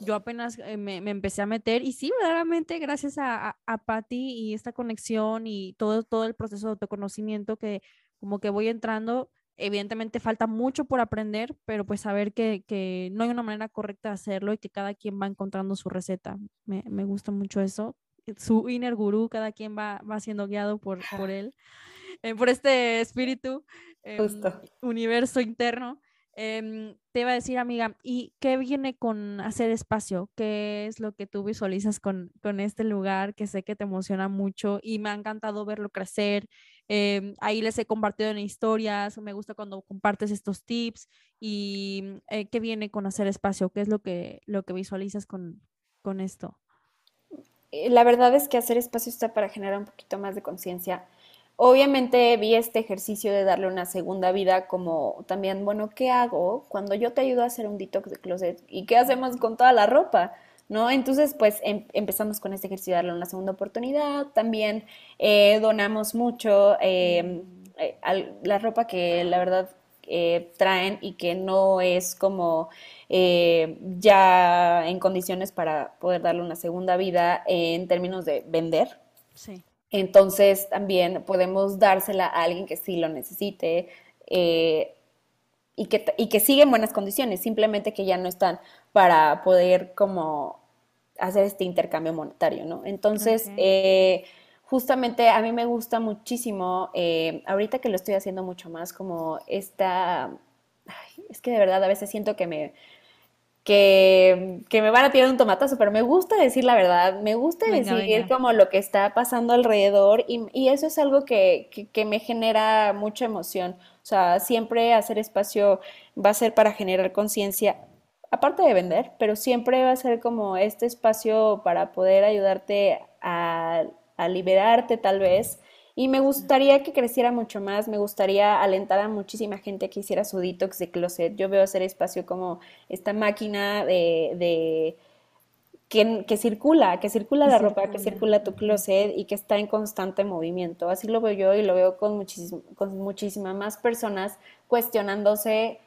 yo apenas eh, me, empecé a meter y sí, verdaderamente gracias a, a, a y esta conexión y todo, todo el proceso de autoconocimiento que como que voy entrando, evidentemente falta mucho por aprender, pero pues saber que, que, no hay una manera correcta de hacerlo y que cada quien va encontrando su receta. Me, me gusta mucho eso su inner gurú, cada quien va, va siendo guiado por, por él, eh, por este espíritu, em, universo interno. Em, te iba a decir, amiga, ¿y qué viene con hacer espacio? ¿Qué es lo que tú visualizas con, con este lugar que sé que te emociona mucho y me ha encantado verlo crecer? Em, ahí les he compartido en historias, me gusta cuando compartes estos tips y eh, qué viene con hacer espacio, qué es lo que, lo que visualizas con, con esto. Eh, la verdad es que hacer espacio está para generar un poquito más de conciencia. Obviamente vi este ejercicio de darle una segunda vida como también, bueno, ¿qué hago cuando yo te ayudo a hacer un detox de closet? ¿Y qué hacemos con toda la ropa? ¿No? Entonces, pues em, empezamos con este ejercicio de darle una segunda oportunidad. También eh, donamos mucho em, eh, la ropa que la verdad traen y que no es como eh, ya en condiciones para poder darle una segunda vida en términos de vender. Sí. Entonces también podemos dársela a alguien que sí lo necesite eh, y, que, y que sigue en buenas condiciones, simplemente que ya no están para poder como hacer este intercambio monetario, ¿no? Entonces, eh, justamente a mí me gusta muchísimo, eh, ahorita que lo estoy haciendo mucho más, como esta, es que de verdad a veces siento que me, que, me van a tirar un tomatazo, pero me gusta decir la verdad, me gusta decir como lo que está pasando alrededor y, eso es algo que, que, me genera mucha emoción. O sea, siempre hacer espacio va a ser para generar conciencia, aparte de vender, pero siempre va a ser como este espacio para poder ayudarte a, a liberarte tal vez y me gustaría que creciera mucho más, me gustaría alentar a muchísima gente que hiciera su detox de closet. Yo veo hacer espacio como esta máquina de, que, que, circula, que circula la ropa, que circula tu closet y que está en constante movimiento. Así lo veo yo y lo veo con, con muchísimas más personas cuestionándose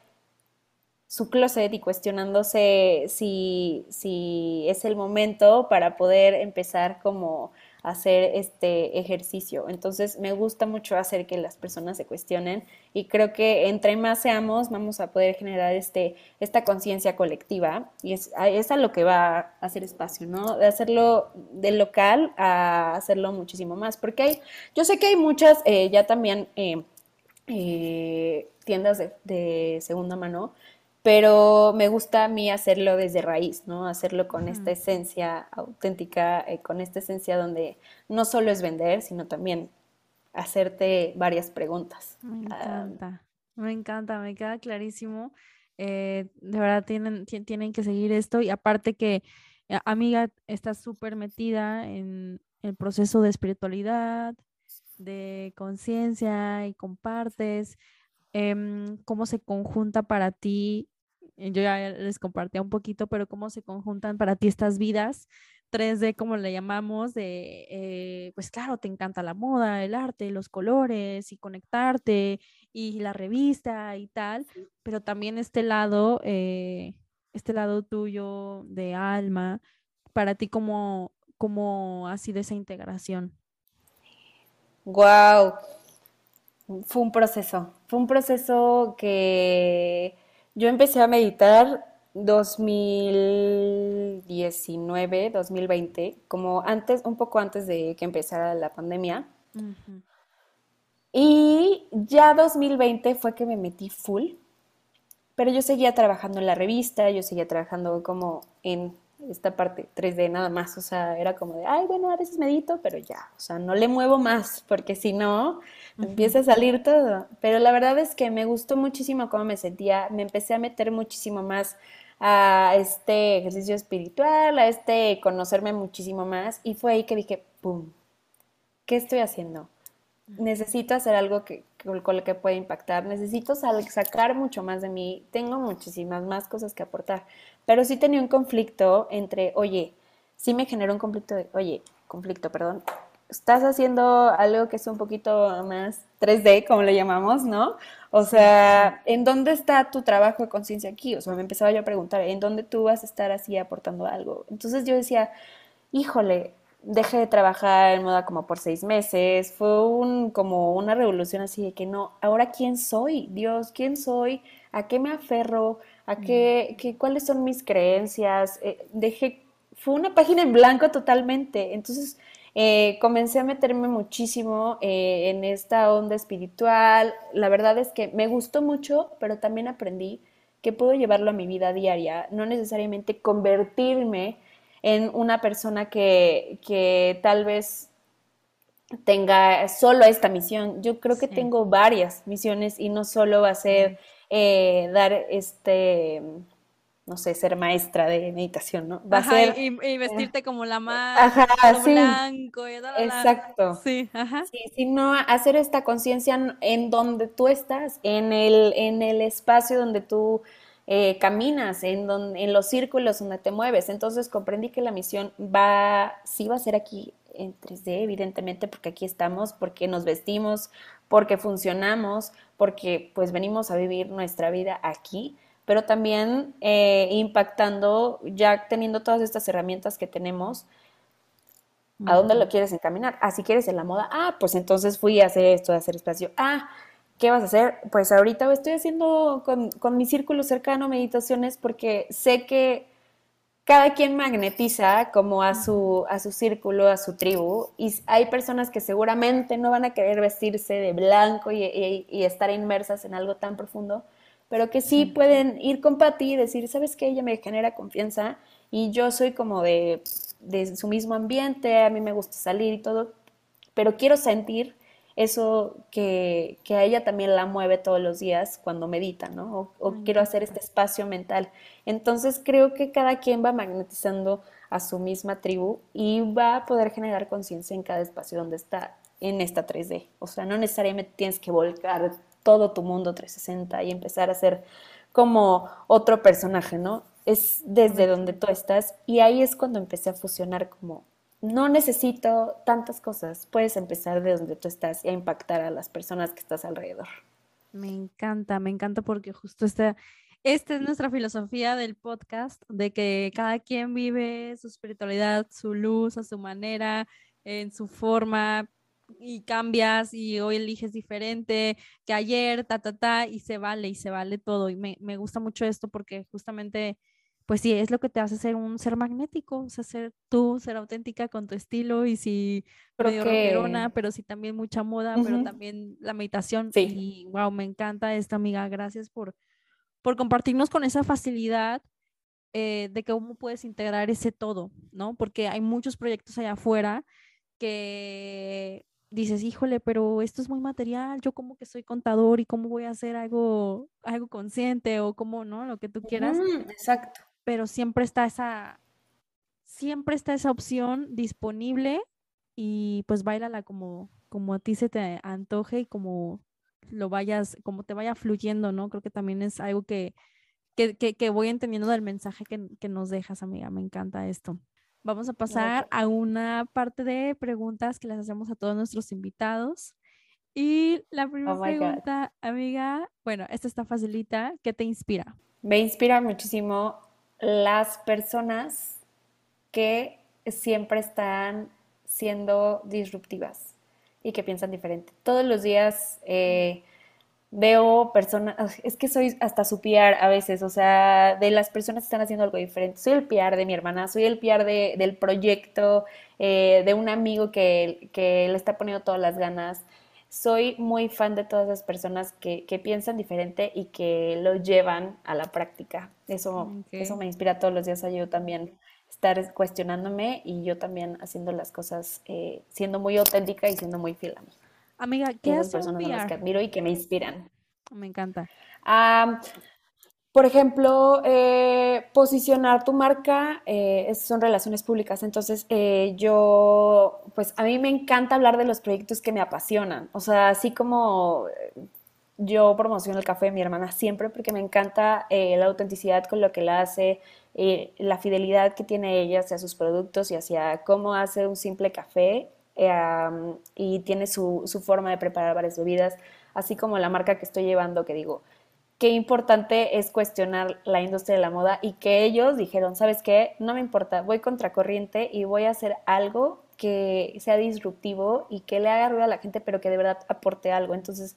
su closet y cuestionándose si, si es el momento para poder empezar como hacer este ejercicio. Entonces me gusta mucho hacer que las personas se cuestionen y creo que entre más seamos vamos a poder generar este, esta conciencia colectiva y es, es, a lo que va a hacer espacio, ¿no? De hacerlo del local a hacerlo muchísimo más, porque hay, yo sé que hay muchas eh, ya también eh, eh, tiendas de, de segunda mano pero me gusta a mí hacerlo desde raíz, ¿no? Hacerlo con esta esencia auténtica, eh, con esta esencia donde no solo es vender, sino también hacerte varias preguntas. Me encanta, me encanta, me queda clarísimo. Eh, de verdad tienen, tienen que seguir esto y aparte que, eh, amiga, estás súper metida en el proceso de espiritualidad, de conciencia y compartes. Em, cómo se conjunta para ti yo ya les compartía un poquito, pero cómo se conjuntan para ti estas vidas 3D, como le llamamos, de, eh, pues claro, te encanta la moda, el arte, los colores y conectarte y la revista y tal, pero también este lado, eh, este lado tuyo de alma, para ti, ¿cómo, cómo ha sido esa integración? Wow, fue un proceso, fue un proceso que yo empecé a meditar 2019, 2020, como antes, un poco antes de que empezara la pandemia. Y ya 2020 fue que me metí full, pero yo seguía trabajando en la revista, yo seguía trabajando como en esta parte 3D nada más, o sea, era como de, ay, bueno, a veces medito, pero ya, o sea, no le muevo más, porque si no, empieza a salir todo. Pero la verdad es que me gustó muchísimo cómo me sentía, me empecé a meter muchísimo más a este ejercicio espiritual, a este conocerme muchísimo más, y fue ahí que dije, ¡pum! ¿Qué estoy haciendo? Necesito hacer algo que, con lo que pueda impactar, necesito sacar mucho más de mí, tengo muchísimas más cosas que aportar. Pero sí tenía un conflicto entre, oye, sí me generó un conflicto de, oye, conflicto, perdón, estás haciendo algo que es un poquito más 3D, como le llamamos, ¿no? O sea, ¿en dónde está tu trabajo de conciencia aquí? O sea, me empezaba yo a preguntar, ¿en dónde tú vas a estar así aportando algo? Entonces yo decía, híjole, dejé de trabajar en moda como por seis meses, fue un, como una revolución así de que no, ahora quién soy, Dios, quién soy, a qué me aferro, a qué, qué cuáles son mis creencias, eh, dejé, fue una página en blanco totalmente, entonces eh, comencé a meterme muchísimo eh, en esta onda espiritual, la verdad es que me gustó mucho, pero también aprendí que puedo llevarlo a mi vida diaria, no necesariamente convertirme en una persona que, que tal vez tenga solo esta misión. Yo creo que tengo varias misiones y no solo va a ser eh, dar este, no sé, ser maestra de meditación, ¿no? Va a ser... Y, vestirte como la más blanco. Y Exacto. Sí, ajá. Sí, sino hacer esta conciencia en donde tú estás, en el, en el espacio donde tú eh, caminas, en, en los círculos donde te mueves. Entonces comprendí que la misión va, sí va a ser aquí en 3D, evidentemente, porque aquí estamos, porque nos vestimos, porque funcionamos, porque pues venimos a vivir nuestra vida aquí, pero también eh, impactando, ya teniendo todas estas herramientas que tenemos, ¿A dónde lo quieres encaminar? Ah, si quieres en la moda. Ah, pues entonces fui a hacer esto, a hacer espacio. Ah, ¿qué vas a hacer? Pues ahorita estoy haciendo con, con mi círculo cercano meditaciones porque sé que cada quien magnetiza como a su, a su círculo, a su tribu, y hay personas que seguramente no van a querer vestirse de blanco y, y, estar inmersas en algo tan profundo, pero que sí pueden ir con Patti y decir, ¿sabes qué? Ella me genera confianza y yo soy como de, de su mismo ambiente, a mí me gusta salir y todo, pero quiero sentir eso que, que, a ella también la mueve todos los días cuando medita, ¿no? O, quiero hacer este espacio mental. Entonces creo que cada quien va magnetizando a su misma tribu y va a poder generar conciencia en cada espacio donde está en esta 3D. O sea, no necesariamente tienes que volcar todo tu mundo 360 y empezar a ser como otro personaje, ¿no? Es desde donde tú estás y ahí es cuando empecé a fusionar como no necesito tantas cosas. Puedes empezar de donde tú estás y a impactar a las personas que estás alrededor. Me encanta, me encanta porque justo esta, esta es nuestra filosofía del podcast, de que cada quien vive su espiritualidad, su luz, a su manera, en su forma, y cambias y hoy eliges diferente que ayer, ta, ta, ta, y se vale, y se vale todo. Y me, me gusta mucho esto porque justamente pues sí, es lo que te hace ser un ser magnético, o sea, ser tú, ser auténtica con tu estilo y si medio que... pero sí también mucha moda, pero también la meditación. Sí. Y wow, me encanta esta amiga, gracias por, por compartirnos con esa facilidad eh, de cómo puedes integrar ese todo, ¿no? Porque hay muchos proyectos allá afuera que dices, híjole, pero esto es muy material, yo como que soy contador y cómo voy a hacer algo, algo consciente o cómo, ¿no? Lo que tú quieras. exacto pero siempre está esa, siempre está esa opción disponible y pues bailala como, como a ti se te antoje y como lo vayas, como te vaya fluyendo, ¿no? Creo que también es algo que, que, que, voy entendiendo del mensaje que, que, nos dejas, amiga. Me encanta esto. Vamos a pasar a una parte de preguntas que les hacemos a todos nuestros invitados. Y la primera oh pregunta, amiga, bueno, esta está facilita. ¿Qué te inspira? Me inspira muchísimo las personas que siempre están siendo disruptivas y que piensan diferente. Todos los días eh, veo personas, es que soy hasta su PR a veces, o sea, de las personas que están haciendo algo diferente. Soy el PR de mi hermana, soy el PR del proyecto, eh, de un amigo que, que le está poniendo todas las ganas soy muy fan de todas las personas que, piensan diferente y que lo llevan a la práctica. Eso, eso me inspira todos los días a yo también estar cuestionándome y yo también haciendo las cosas, eh, siendo muy auténtica y siendo muy fiel a mí. Amiga, ¿qué hace personas las que admiro y que me inspiran. Me encanta. Por ejemplo, eh, posicionar tu marca eh, son relaciones públicas. Entonces, eh, yo, pues a mí me encanta hablar de los proyectos que me apasionan. O sea, así como yo promociono el café de mi hermana siempre porque me encanta la autenticidad con lo que la hace, la fidelidad que tiene ella hacia sus productos y hacia cómo hace un simple café y tiene su, su forma de preparar varias bebidas, así como la marca que estoy llevando, que digo, qué importante es cuestionar la industria de la moda y que ellos dijeron, ¿sabes qué? No me importa, voy contracorriente y voy a hacer algo que sea disruptivo y que le haga ruido a la gente, pero que de verdad aporte algo. Entonces,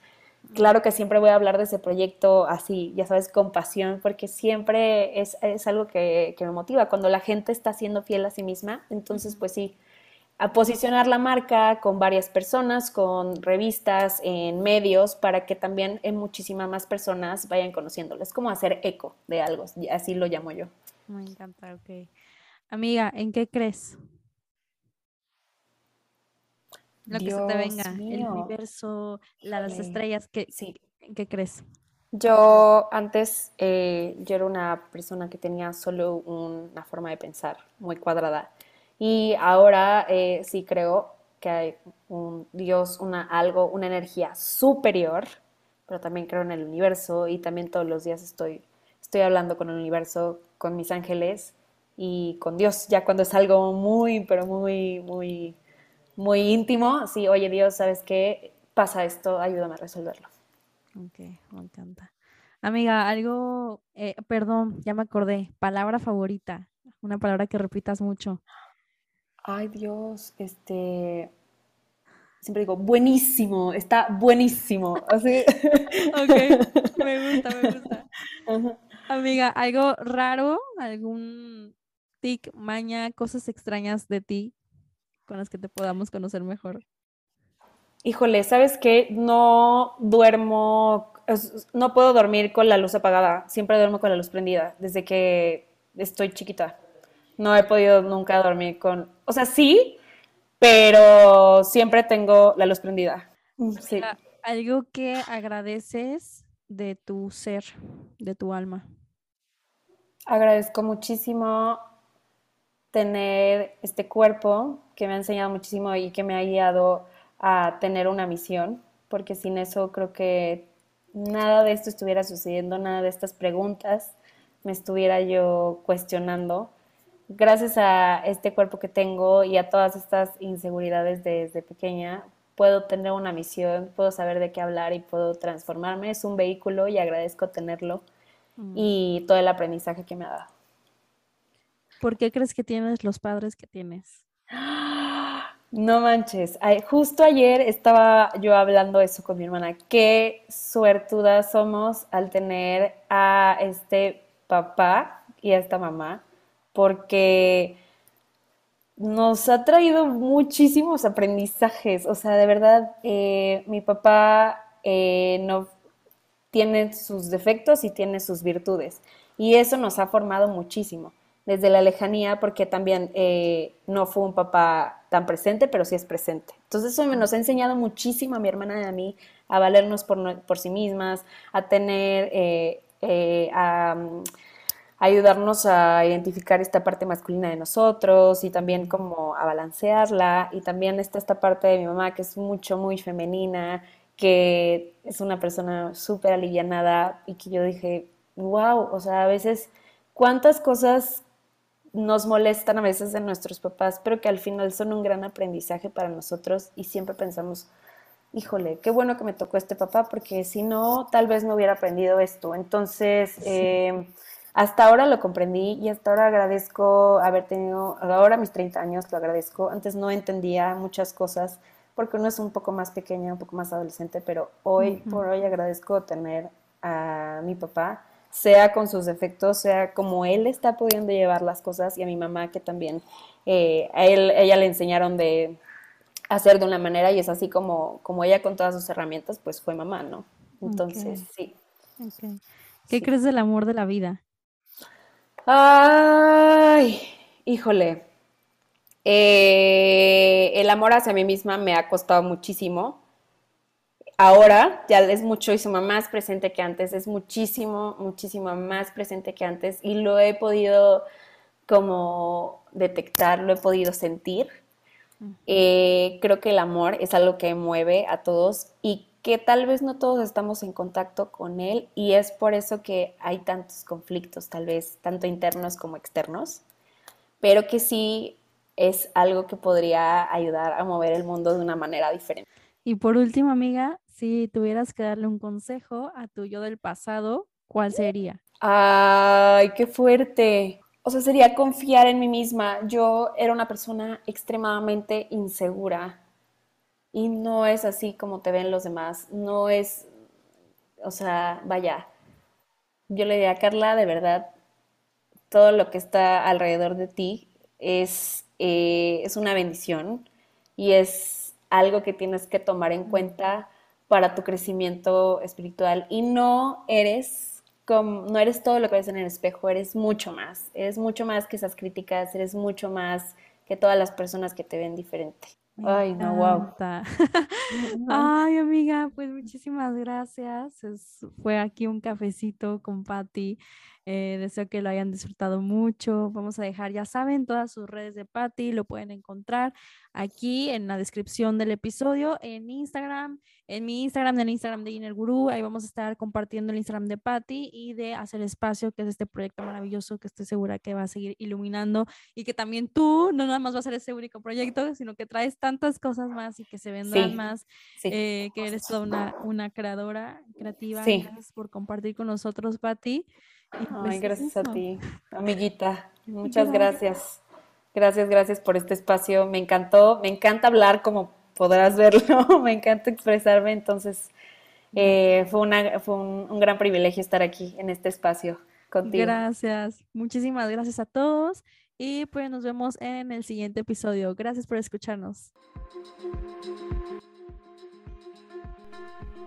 claro que siempre voy a hablar de ese proyecto así, ya sabes, con pasión, porque siempre es, algo que, que me motiva. Cuando la gente está siendo fiel a sí misma, entonces, pues sí, a posicionar la marca con varias personas, con revistas, en medios, para que también en muchísimas más personas vayan conociéndolo. Es como hacer eco de algo, así lo llamo yo. Me encanta, ok. Amiga, ¿en qué crees? Lo que se te venga, el universo, las estrellas, ¿qué, sí. ¿en qué crees? Yo antes, eh, yo era una persona que tenía solo una forma de pensar muy cuadrada y ahora eh, sí creo que hay un Dios, una, algo, una energía superior, pero también creo en el universo y también todos los días estoy, estoy hablando con el universo, con mis ángeles y con Dios, ya cuando es algo muy, pero muy, muy, muy íntimo, sí, oye Dios, ¿sabes qué? Pasa esto, ayúdame a resolverlo. Ok, me encanta. Amiga, algo, eh, perdón, ya me acordé, palabra favorita, una palabra que repitas mucho. Ay, Dios, este. Siempre digo, buenísimo, está buenísimo. Así. ok, me gusta, me gusta. Amiga, ¿algo raro? ¿Algún tic, maña, cosas extrañas de ti con las que te podamos conocer mejor? Híjole, ¿sabes qué? No duermo, no puedo dormir con la luz apagada, siempre duermo con la luz prendida, desde que estoy chiquita. No he podido nunca dormir con, o sea, sí, pero siempre tengo la luz prendida. Sí. Algo que agradeces de tu ser, de tu alma. Agradezco muchísimo tener este cuerpo que me ha enseñado muchísimo y que me ha guiado a tener una misión, porque sin eso creo que nada de esto estuviera sucediendo, nada de estas preguntas me estuviera yo cuestionando. Gracias a este cuerpo que tengo y a todas estas inseguridades desde pequeña, puedo tener una misión, puedo saber de qué hablar y puedo transformarme. Es un vehículo y agradezco tenerlo mm. y todo el aprendizaje que me ha dado. ¿Por qué crees que tienes los padres que tienes? No manches, justo ayer estaba yo hablando eso con mi hermana, qué suertudas somos al tener a este papá y a esta mamá, porque nos ha traído muchísimos aprendizajes, o sea, de verdad, eh, mi papá eh, no tiene sus defectos y tiene sus virtudes, y eso nos ha formado muchísimo desde la lejanía, porque también eh, no fue un papá tan presente, pero sí es presente. Entonces eso nos ha enseñado muchísimo a mi hermana y a mí a valernos por, por sí mismas, a tener, a, ayudarnos a identificar esta parte masculina de nosotros y también como a balancearla. Y también está esta parte de mi mamá que es mucho, muy femenina, que es una persona súper alivianada y que yo dije, wow, o sea, a veces cuántas cosas nos molestan a veces de nuestros papás, pero que al final son un gran aprendizaje para nosotros y siempre pensamos, híjole, qué bueno que me tocó este papá, porque si no, tal vez no hubiera aprendido esto. Entonces, eh, hasta ahora lo comprendí y hasta ahora agradezco haber tenido, ahora mis 30 años lo agradezco. Antes no entendía muchas cosas porque uno es un poco más pequeña, un poco más adolescente, pero hoy por hoy agradezco tener a mi papá sea con sus defectos, sea como él está pudiendo llevar las cosas y a mi mamá que también eh, a él, ella le enseñaron de hacer de una manera y es así como, como ella con todas sus herramientas, pues fue mamá, ¿no? Entonces, sí. ¿Qué crees del amor de la vida? Ay, híjole. Eh, el amor hacia mí misma me ha costado muchísimo ahora ya es muchísimo más presente que antes, es muchísimo, muchísimo más presente que antes y lo he podido como detectar, lo he podido sentir. Eh, creo que el amor es algo que mueve a todos y que tal vez no todos estamos en contacto con él y es por eso que hay tantos conflictos, tal vez tanto internos como externos, pero que sí es algo que podría ayudar a mover el mundo de una manera diferente. Y por último, amiga, si tuvieras que darle un consejo a tu yo del pasado, ¿cuál sería? Ay, qué fuerte. O sea, sería confiar en mí misma. Yo era una persona extremadamente insegura y no es así como te ven los demás. No es, o sea, vaya, yo le diría a Carla, de verdad, todo lo que está alrededor de ti es, eh, es una bendición y es algo que tienes que tomar en cuenta para tu crecimiento espiritual y no eres como, no eres todo lo que ves en el espejo, eres mucho más, eres mucho más que esas críticas, eres mucho más que todas las personas que te ven diferente. Ay, no, wow. Ay, amiga, pues muchísimas gracias. fue aquí un cafecito con Patti. Eh, deseo que lo hayan disfrutado mucho. Vamos a dejar, ya saben, todas sus redes de Patty, lo pueden encontrar aquí en la descripción del episodio, en Instagram, en mi Instagram, en el Instagram de Inner Guru. Ahí vamos a estar compartiendo el Instagram de Patty y de Hacer Espacio, que es este proyecto maravilloso que estoy segura que va a seguir iluminando y que también tú no nada más va a ser ese único proyecto, sino que traes tantas cosas más y que se vendrán más, eh, que eres toda una, una creadora creativa. Gracias por compartir con nosotros, Patty. Pues gracias a ti, amiguita. Muchas gracias. Gracias, gracias por este espacio. Me encantó, me encanta hablar como podrás verlo, me encanta expresarme, entonces eh, fue, una, fue un, gran privilegio estar aquí en este espacio contigo. Gracias, muchísimas gracias a todos y pues nos vemos en el siguiente episodio. Gracias por escucharnos.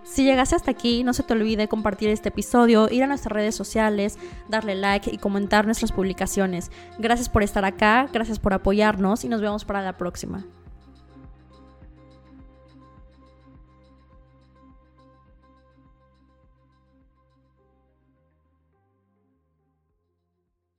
Si llegaste hasta aquí, no se te olvide compartir este episodio, ir a nuestras redes sociales, darle like y comentar nuestras publicaciones. Gracias por estar acá, gracias por apoyarnos y nos vemos para la próxima.